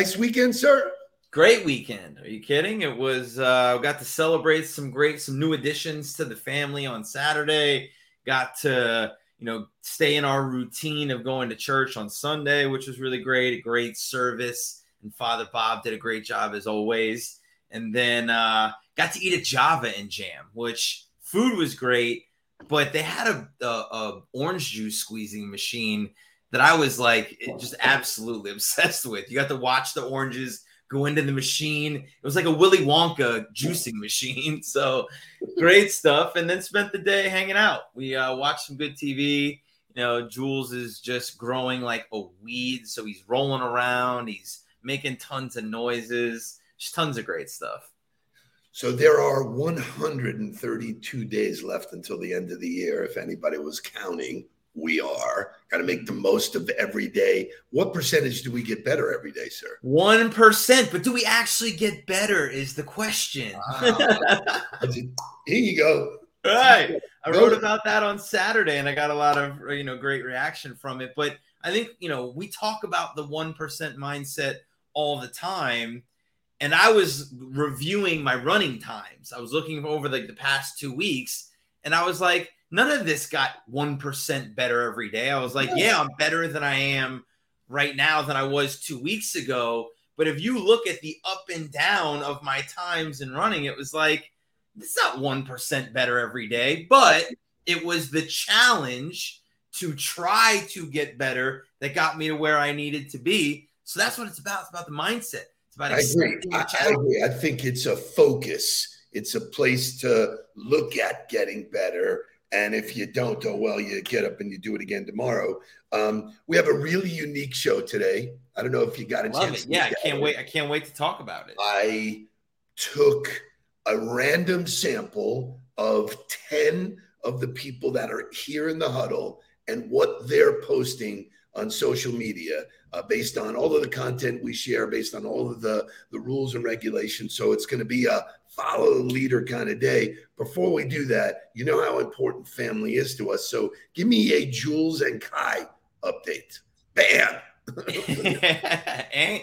nice weekend, sir. Great weekend. Are you kidding? It was uh got to celebrate some great some new additions to the family on Saturday. Got to, you know, stay in our routine of going to church on Sunday, which was really great. A great service. And Father Bob did a great job as always. And then uh got to eat a Java and jam, which food was great, but they had a, a, a orange juice squeezing machine that I was like just absolutely obsessed with. You got to watch the oranges go into the machine. It was like a Willy Wonka juicing machine. So great stuff. And then spent the day hanging out. We uh, watched some good TV. You know, Jules is just growing like a weed. So he's rolling around. He's making tons of noises. Just tons of great stuff. So there are 132 days left until the end of the year. If anybody was counting, we are. Got to make the most of every day. What percentage do we get better every day, sir? One percent, but do we actually get better? Is the question. Here you go. right. I wrote about that on Saturday, and I got a lot of you know great reaction from it. But I think you know we talk about the one percent mindset all the time, and I was reviewing my running times. I was looking over like the past two weeks, and I was like, none of this got 1% better every day. I was like, yeah, I'm better than I am right now than I was two weeks ago. But if you look at the up and down of my times in running, it was like, it's not 1% better every day, but it was the challenge to try to get better that got me to where I needed to be. So that's what it's about. It's about the mindset. It's about I agree. I, I agree. I think it's a focus. It's a place to look at getting better and if you don't, oh well, you get up and you do it again tomorrow. Um, we have a really unique show today. I don't know if you got a Love chance. It. Yeah, I can't wait. I can't wait to talk about it. I took a random sample of 10 of the people that are here in the huddle and what they're posting on social media uh, based on all of the content we share, based on all of the, the rules and regulations. So it's going to be a follow the leader kind of day. Before we do that, you know how important family is to us. So give me a Jules and Kai update. Bam.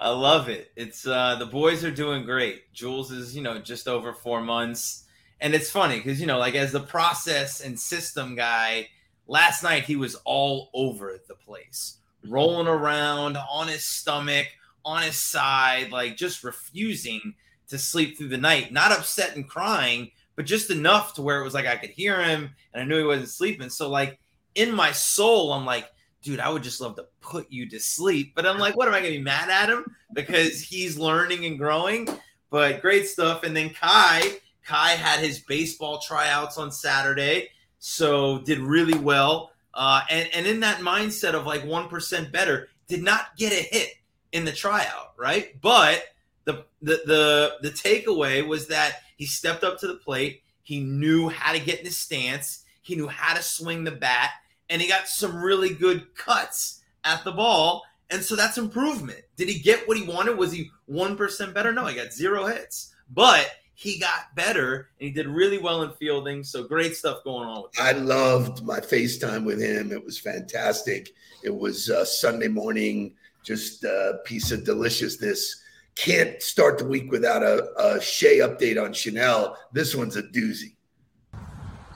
I love it. It's uh the boys are doing great. Jules is, you know, just over 4 months. And it's funny cuz you know, like as the process and system guy, last night he was all over the place, rolling around on his stomach, on his side, like just refusing to sleep through the night, not upset and crying, but just enough to where it was like I could hear him and I knew he wasn't sleeping. So, like, in my soul, I'm like, dude, I would just love to put you to sleep. But I'm like, what am I to be mad at him because he's learning and growing? But great stuff. And then Kai, Kai had his baseball tryouts on Saturday, so did really well. Uh, and, and in that mindset of like 1% better, did not get a hit in the tryout, right? But the the the the takeaway was that he stepped up to the plate. He knew how to get in his stance. He knew how to swing the bat, and he got some really good cuts at the ball. And so that's improvement. Did he get what he wanted? Was he one percent better? No, he got zero hits, but he got better and he did really well in fielding. So great stuff going on with him. I loved my FaceTime with him. It was fantastic. It was uh, Sunday morning, just a piece of deliciousness can't start the week without a, a Shea update on Chanel. This one's a doozy.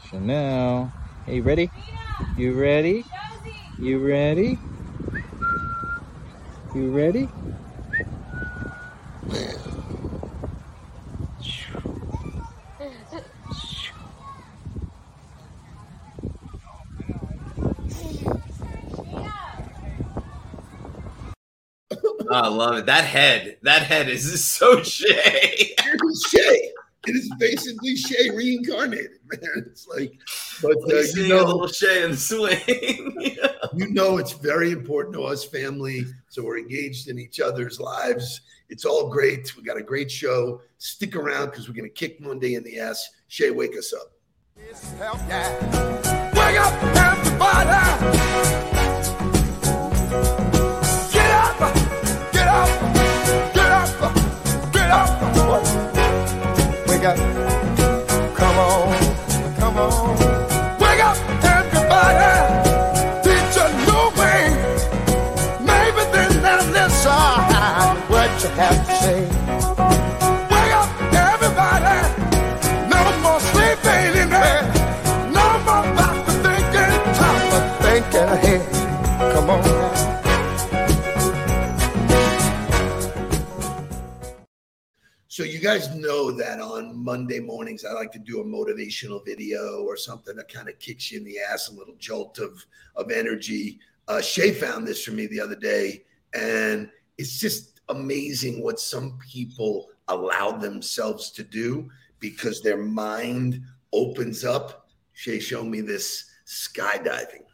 Chanel. Hey, ready? You ready? You ready? You ready? I love it. That head, that head is so Shea. Shea. it is basically Shay reincarnated, man. It's like, but uh, you know, a little Shay in the swing. you know, it's very important to us, family. So we're engaged in each other's lives. It's all great. We got a great show. Stick around because we're going to kick Monday in the ass. Shay, wake us up. Wake up, everybody. Wake up. Guys know that on Monday mornings I like to do a motivational video or something that kind of kicks you in the ass, a little jolt of of energy. Uh, Shay found this for me the other day, and it's just amazing what some people allow themselves to do because their mind opens up. Shay showed me this skydiving.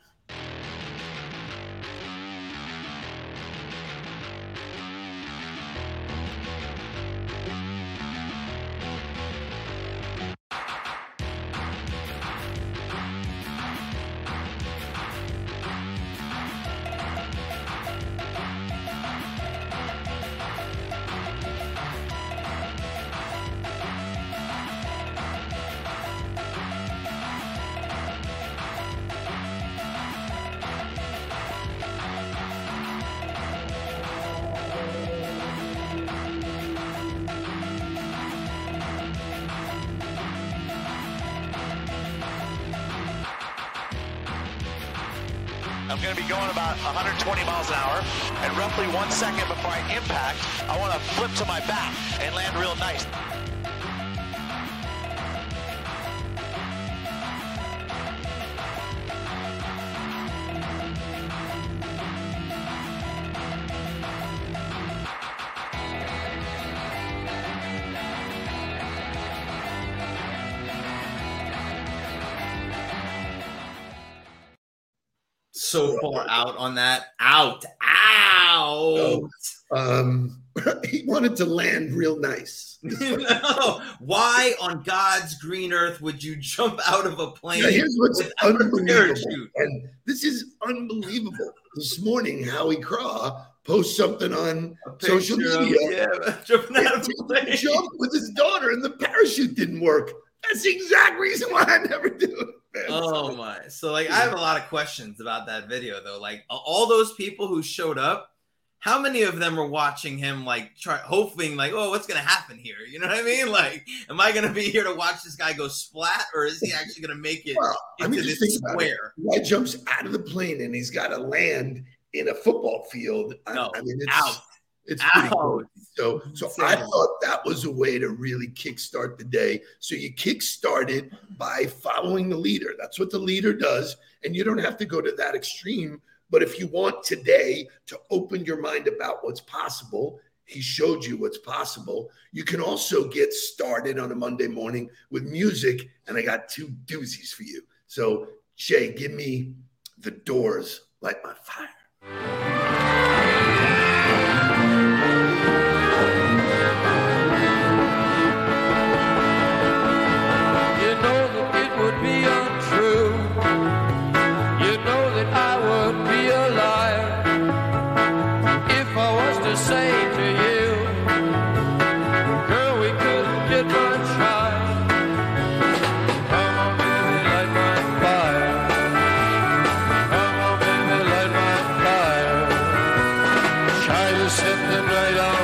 I'm going to be going about 120 miles an hour, and roughly one second before I impact, I want to flip to my back and land real nice. So far out on that. Out. Out. Um, he wanted to land real nice. no. Why on God's green earth would you jump out of a plane? Yeah, here's what's unbelievable. And this is unbelievable. This morning, Howie Craw posts something on social media. Of, yeah, jumping out of a plane. Jump with his daughter and the parachute didn't work. That's the exact reason why I never do it. Oh my! So like, I have a lot of questions about that video though. Like, all those people who showed up, how many of them were watching him like try hoping like, oh, what's gonna happen here? You know what I mean? Like, am I gonna be here to watch this guy go splat, or is he actually gonna make it well, into I mean, this square? Guy jumps out of the plane and he's got to land in a football field. No, I, I mean, it's out. It's pretty cool. So, so I thought that was a way to really kickstart the day. So you kickstart it by following the leader. That's what the leader does, and you don't have to go to that extreme. But if you want today to open your mind about what's possible, he showed you what's possible. You can also get started on a Monday morning with music, and I got two doozies for you. So, Jay, give me the doors Light My Fire. night on.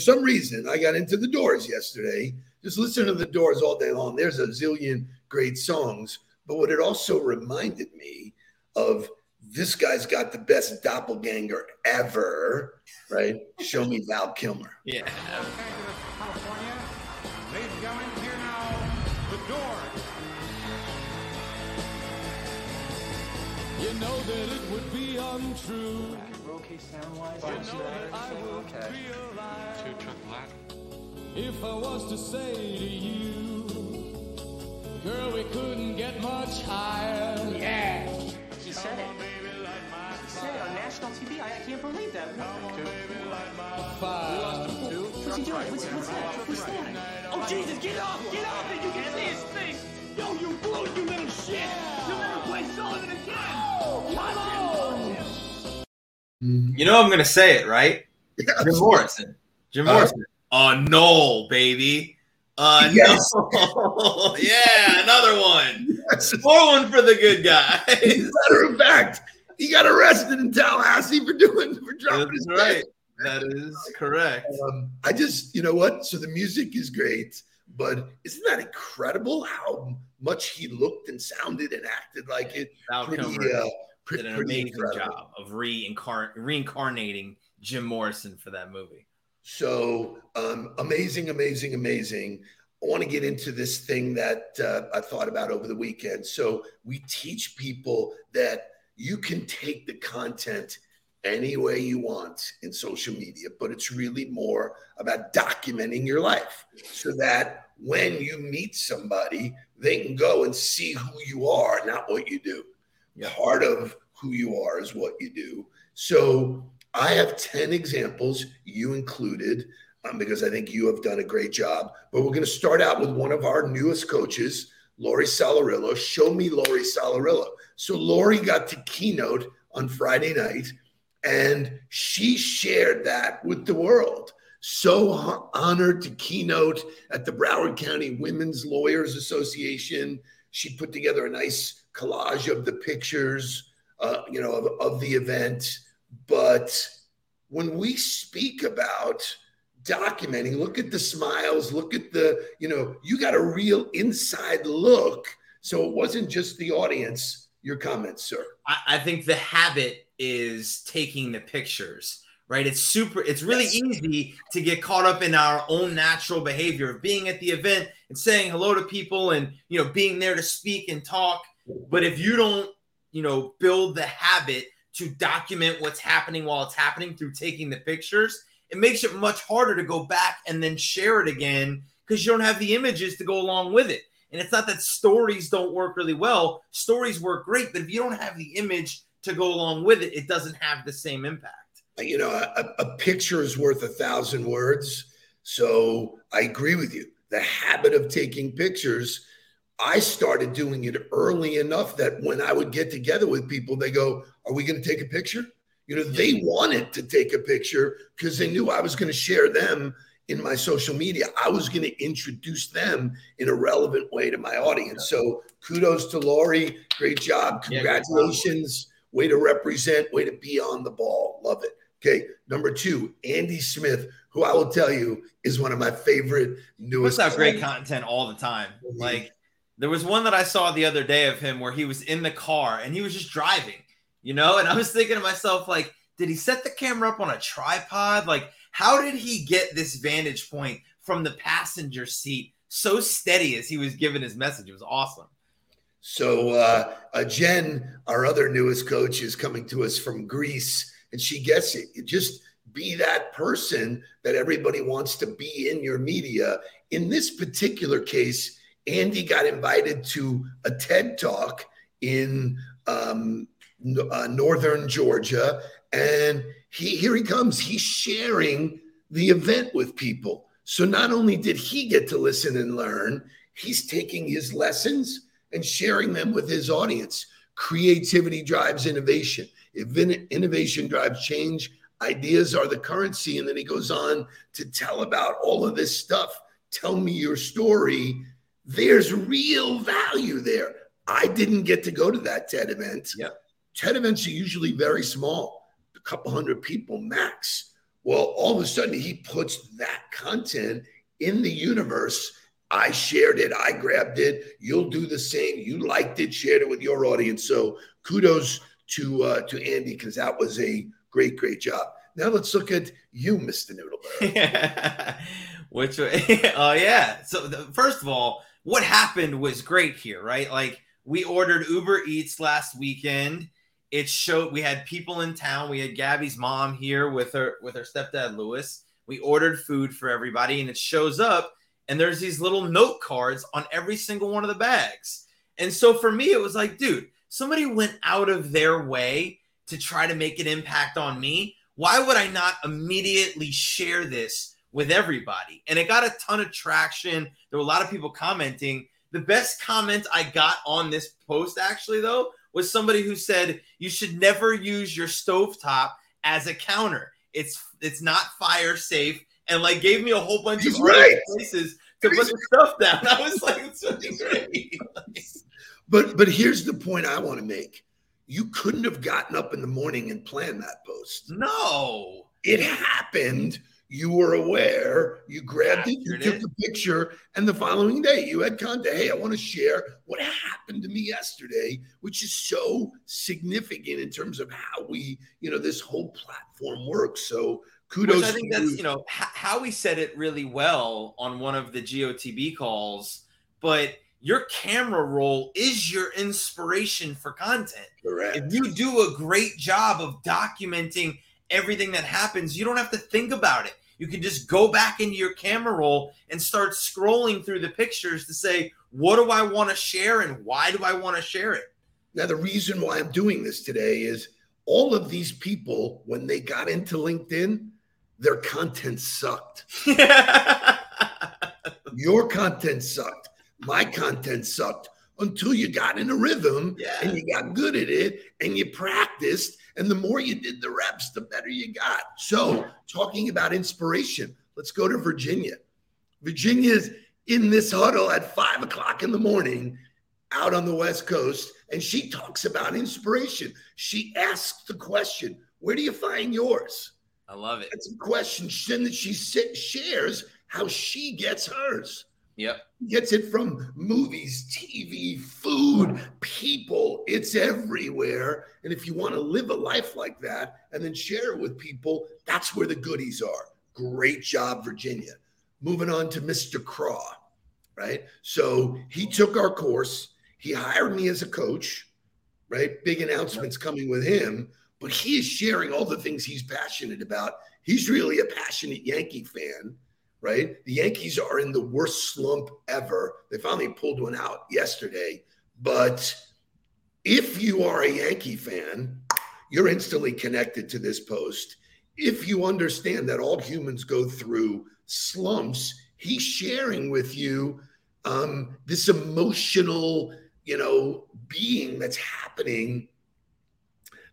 Some reason, I got into the doors yesterday. Just listen to the doors all day long. There's a zillion great songs. But what it also reminded me of this guy's got the best doppelganger ever, right? Show me Val Kilmer. Yeah. California. Ladies and gentlemen, here now, the Doors. You know that it would be untrue. Two truck black. If I was to say to you, girl, we couldn't get much higher. Yeah. He said it. He said it on national TV. I, I can't believe that. Five. What's he doing? What's, what's that? What's that? Oh Jesus, get off! Get off You know I'm gonna say it, right? Jim Morrison. Jim Uh, Morrison. Uh no, baby. Uh Yes. no. yeah, another one. Yes. More one for the good guy. Matter of fact, he got arrested in Tallahassee for doing for dropping his That's right. pants. That is correct. Um, I just, you know what? So the music is great, but isn't that incredible how much he looked and sounded and acted like it? Val Pretty, uh, did an amazing incredible. job of reincarn- reincarnating Jim Morrison for that movie. So um, amazing, amazing, amazing. I want to get into this thing that uh, I thought about over the weekend. So we teach people that you can take the content any way you want in social media, but it's really more about documenting your life so that when you meet somebody, they can go and see who you are, not what you do. Yeah. Part of who you are is what you do. So I have 10 examples, you included, um, because I think you have done a great job. But we're going to start out with one of our newest coaches, Lori Salarillo. Show me Lori Salarillo. So Lori got to keynote on Friday night, and she shared that with the world. So honored to keynote at the Broward County Women's Lawyers Association. She put together a nice collage of the pictures, uh, you know, of, of the event. But when we speak about documenting, look at the smiles, look at the, you know, you got a real inside look. So it wasn't just the audience. Your comments, sir. I, I think the habit is taking the pictures, right? It's super, it's really Yes. easy to get caught up in our own natural behavior of being at the event and saying hello to people and, you know, being there to speak and talk. But if you don't, you know, build the habit to document what's happening while it's happening through taking the pictures, it makes it much harder to go back and then share it again because you don't have the images to go along with it. And it's not that stories don't work really well. Stories work great, but if you don't have the image to go along with it, it doesn't have the same impact. You know, a, a picture is worth a thousand words. So I agree with you. The habit of taking pictures, I started doing it early enough that when I would get together with people, they go, Are we going to take a picture? You know, they wanted to take a picture because they knew I was going to share them in my social media. I was going to introduce them in a relevant way to my audience. So kudos to Lori. Great job. Yeah, great job. Congratulations. Way to represent, way to be on the ball. Love it. Okay. Number two, Andy Smith, who I will tell you is one of my favorite newest. puts out great content all the time. Like there was one that I saw the other day of him where he was in the car and he was just driving, you know, and I was thinking to myself, like, did he set the camera up on a tripod? Like, how did he get this vantage point from the passenger seat so steady as he was giving his message? It was awesome. So uh, uh, Jen, our other newest coach, is coming to us from Greece, and she gets it. You just be that person that everybody wants to be in your media. In this particular case, Andy got invited to a TED talk in um, uh, northern Georgia, and he here he comes. He's sharing the event with people. So not only did he get to listen and learn, he's taking his lessons and sharing them with his audience. Creativity drives innovation. If innovation drives change, ideas are the currency. And then he goes on to tell about all of this stuff. Tell me your story. There's real value there. I didn't get to go to that TED event. Yep. TED events are usually very small, a couple hundred people max. Well, all of a sudden he puts that content in the universe. I shared it, I grabbed it. You'll do the same. You liked it, shared it with your audience. So kudos to uh, to Andy because that was a great, great job. Now let's look at you, Mr. Noodleberg. Which, oh yeah. So the, first of all, what happened was great here, right? Like we ordered Uber Eats last weekend. It showed we had people in town. We had Gabby's mom here with her with her stepdad Lewis. We ordered food for everybody, and it shows up, and there's these little note cards on every single one of the bags. And so for me, it was like, dude, somebody went out of their way to try to make an impact on me. Why would I not immediately share this with everybody? And it got a ton of traction. There were a lot of people commenting. The best comment I got on this post, actually, though, was somebody who said you should never use your stovetop as a counter. It's it's not fire safe, and like gave me a whole bunch He's of right. places to put the stuff down. I was like, it's fucking great. But but here's the point I want to make. You couldn't have gotten up in the morning and planned that post. no. It happened. You were aware. You grabbed it. You Captured took it. the picture, and the following day you had content. Hey, I want to share what happened to me yesterday, which is so significant in terms of how we, you know, this whole platform works. So kudos. Which I think that's you. you know h- how he said it really well on one of the GOTB calls. But your camera roll is your inspiration for content. correct. If you do a great job of documenting everything that happens, you don't have to think about it. You can just go back into your camera roll and start scrolling through the pictures to say, what do I want to share and why do I want to share it? Now, the reason why I'm doing this today is all of these people, when they got into LinkedIn, their content sucked. Your content sucked. My content sucked until you got in a rhythm Yeah. and you got good at it and you practiced. And the more you did the reps, the better you got. So, talking about inspiration, let's go to Virginia. Virginia's in this huddle at five o'clock in the morning out on the West Coast, and she talks about inspiration. She asks the question, Where do you find yours? I love it. That's a question. Then that she shares how she gets hers. Yep. Gets it from movies, TV, food, people. It's everywhere. And if you want to live a life like that and then share it with people, that's where the goodies are. Great job, Virginia. Moving on to Mr. Craw, right? So he took our course. He hired me as a coach, right? Big announcements coming with him, but he is sharing all the things he's passionate about. He's really a passionate Yankee fan, right? The Yankees are in the worst slump ever. They finally pulled one out yesterday. But if you are a Yankee fan, you're instantly connected to this post. If you understand that all humans go through slumps, he's sharing with you um, this emotional, you know, being that's happening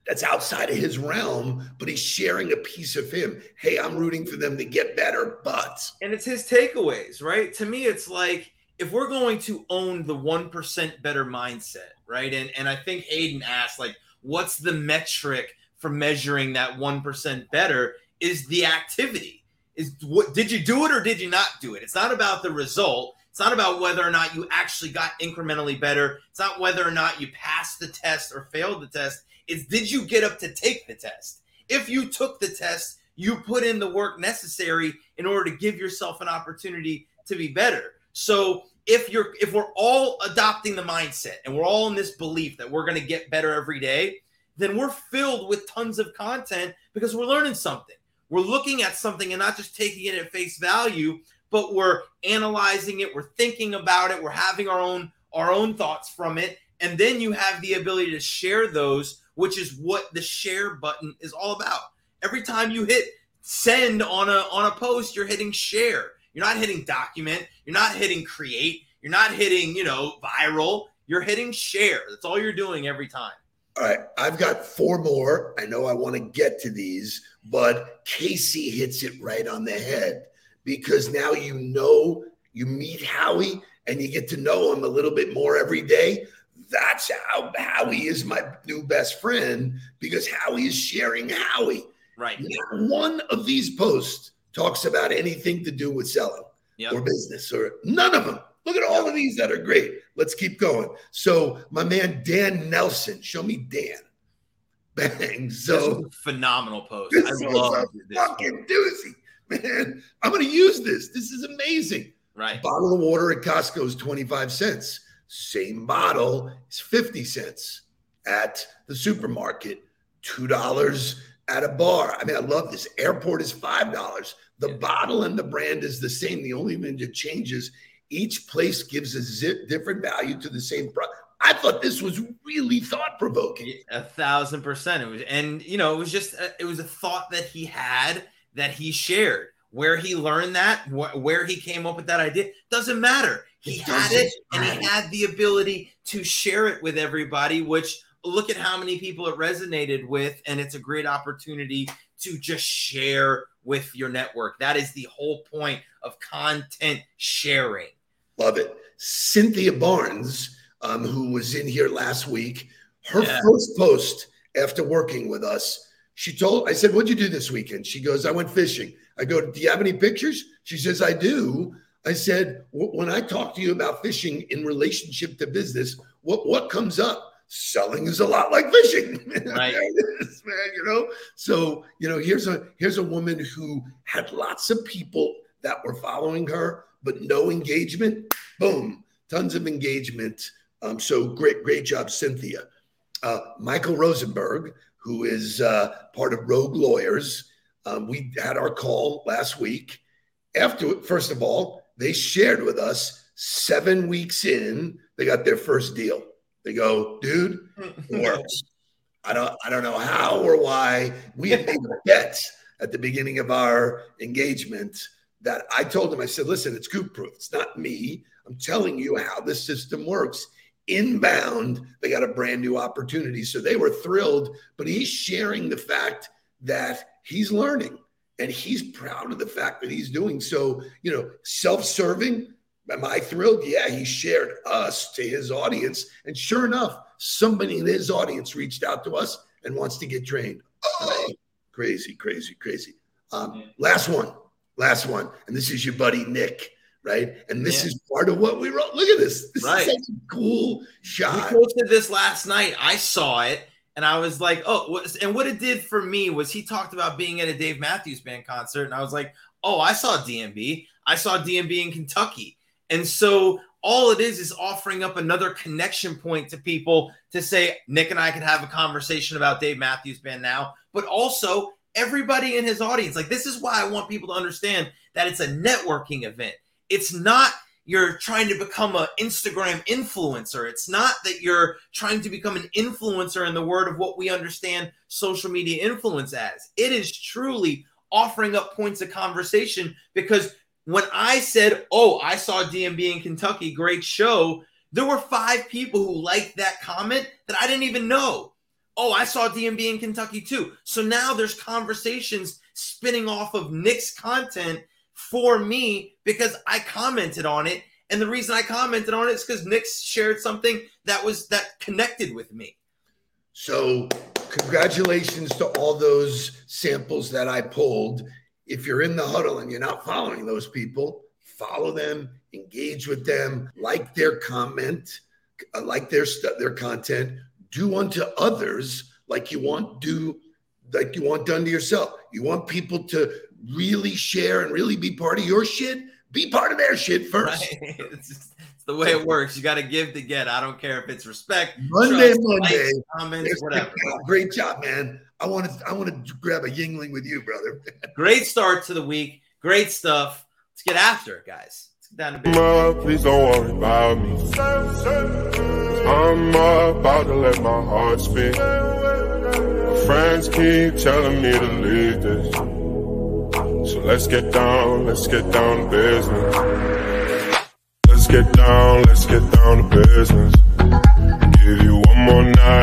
that's outside of his realm, but he's sharing a piece of him. Hey, I'm rooting for them to get better, but and it's his takeaways, right? To me, it's like if we're going to own the one percent better mindset, right? And and I think Aiden asked, like, what's the metric for measuring that one percent better? Is the activity? Is what did you do it or did you not do it? It's not about the result. It's not about whether or not you actually got incrementally better. It's not whether or not you passed the test or failed the test. It's did you get up to take the test? If you took the test, you put in the work necessary in order to give yourself an opportunity to be better. So if you're if we're all adopting the mindset and we're all in this belief that we're going to get better every day, then we're filled with tons of content because we're learning something. We're looking at something and not just taking it at face value, but we're analyzing it, we're thinking about it, we're having our own our own thoughts from it, and then you have the ability to share those, which is what the share button is all about. Every time you hit send on a on a post, you're hitting share. You're not hitting document, you're not hitting create, you're not hitting, you know, viral, you're hitting share. That's all you're doing every time. All right, I've got four more. I know I want to get to these, but Casey hits it right on the head because now you know you meet Howie and you get to know him a little bit more every day. That's how Howie is my new best friend because Howie is sharing Howie. Right. Not one of these posts talks about anything to do with selling Yep. or business or none of them. Look at all of these that are great. Let's keep going. So, my man Dan Nelson, show me Dan. Bang. So, phenomenal post. this I love a this. fucking doozy, man. I'm going to use this. This is amazing. Right. Bottle of water at Costco is 25 cents. Same bottle is 50 cents at the supermarket, $2 at a bar. I mean, I love this. Airport is $5. The bottle and the brand is the same. The only thing that changes, each place gives a zip, different value to the same product. I thought this was really thought provoking. A thousand percent. It was, and you know, it was just a, it was a thought that he had that he shared. Where he learned that, wh- where he came up with that idea, doesn't matter. He It had it, and he had the ability to share it with everybody. Which look at how many people it resonated with, and it's a great opportunity to just share with your network. That is the whole point of content sharing. Love it. Cynthia Barnes, um, who was in here last week, her Yeah. first post after working with us, she told, I said, What'd you do this weekend? She goes, I went fishing. I go, Do you have any pictures? She says, I do. I said, When I talk to you about fishing in relationship to business, what, what comes up? Selling is a lot like fishing. Right. man, you know? So, you know, here's a here's a woman who had lots of people that were following her, but no engagement. Boom, tons of engagement. Um, so great, great job, Cynthia. Uh, Michael Rosenberg, who is uh, part of Rogue Lawyers, um, we had our call last week. After, first of all, they shared with us seven weeks in, they got their first deal. They go, dude, it works. I don't, I don't know how or why. We had made a bet at the beginning of our engagement that I told him, I said, listen, it's goop proof. It's not me. I'm telling you how this system works. Inbound, they got a brand new opportunity. So they were thrilled, but he's sharing the fact that he's learning and he's proud of the fact that he's doing so, you know, self serving. Am I thrilled? Yeah, he shared us to his audience. And sure enough, somebody in his audience reached out to us and wants to get trained. Oh, crazy, crazy, crazy. Um, last one, last one. And this is your buddy Nick, right? And this Yeah. is part of what we wrote. Look at this. This Right. is such a cool shot. We posted this last night. I saw it and I was like, oh, and what it did for me was he talked about being at a Dave Matthews Band concert. And I was like, oh, I saw DMB. I saw DMB in Kentucky. And so all it is is offering up another connection point to people to say, Nick and I could have a conversation about Dave Matthews Band now, but also everybody in his audience. Like, this is why I want people to understand that it's a networking event. It's not you're trying to become an Instagram influencer. It's not that you're trying to become an influencer in the word of what we understand social media influence as. It is truly offering up points of conversation because when I said, Oh, I saw DMB in Kentucky, great show, there were five people who liked that comment that I didn't even know. Oh, I saw DMB in Kentucky too. So now there's conversations spinning off of Nick's content for me because I commented on it. And the reason I commented on it is because Nick shared something that was that connected with me. So, congratulations to all those samples that I pulled. If you're in the huddle and you're not following those people, follow them, engage with them, like their comment, like their stu- their content. Do unto others like you want do like you want done to yourself. You want people to really share and really be part of your shit. Be part of their shit first. Right? It's, just, it's the way it works. You got to give to get. I don't care if it's respect, Monday, trust, Monday. likes, comments, whatever. Great job, man. I want to I want to grab a Yuengling with you, brother. Great start to the week. Great stuff. Let's get after it, guys. Let's get down to business. Please don't worry about me. I'm about to let my heart speak. My friends keep telling me to leave this. So let's get down, let's get down to business. Let's get down, let's get down to business. Give you one more night.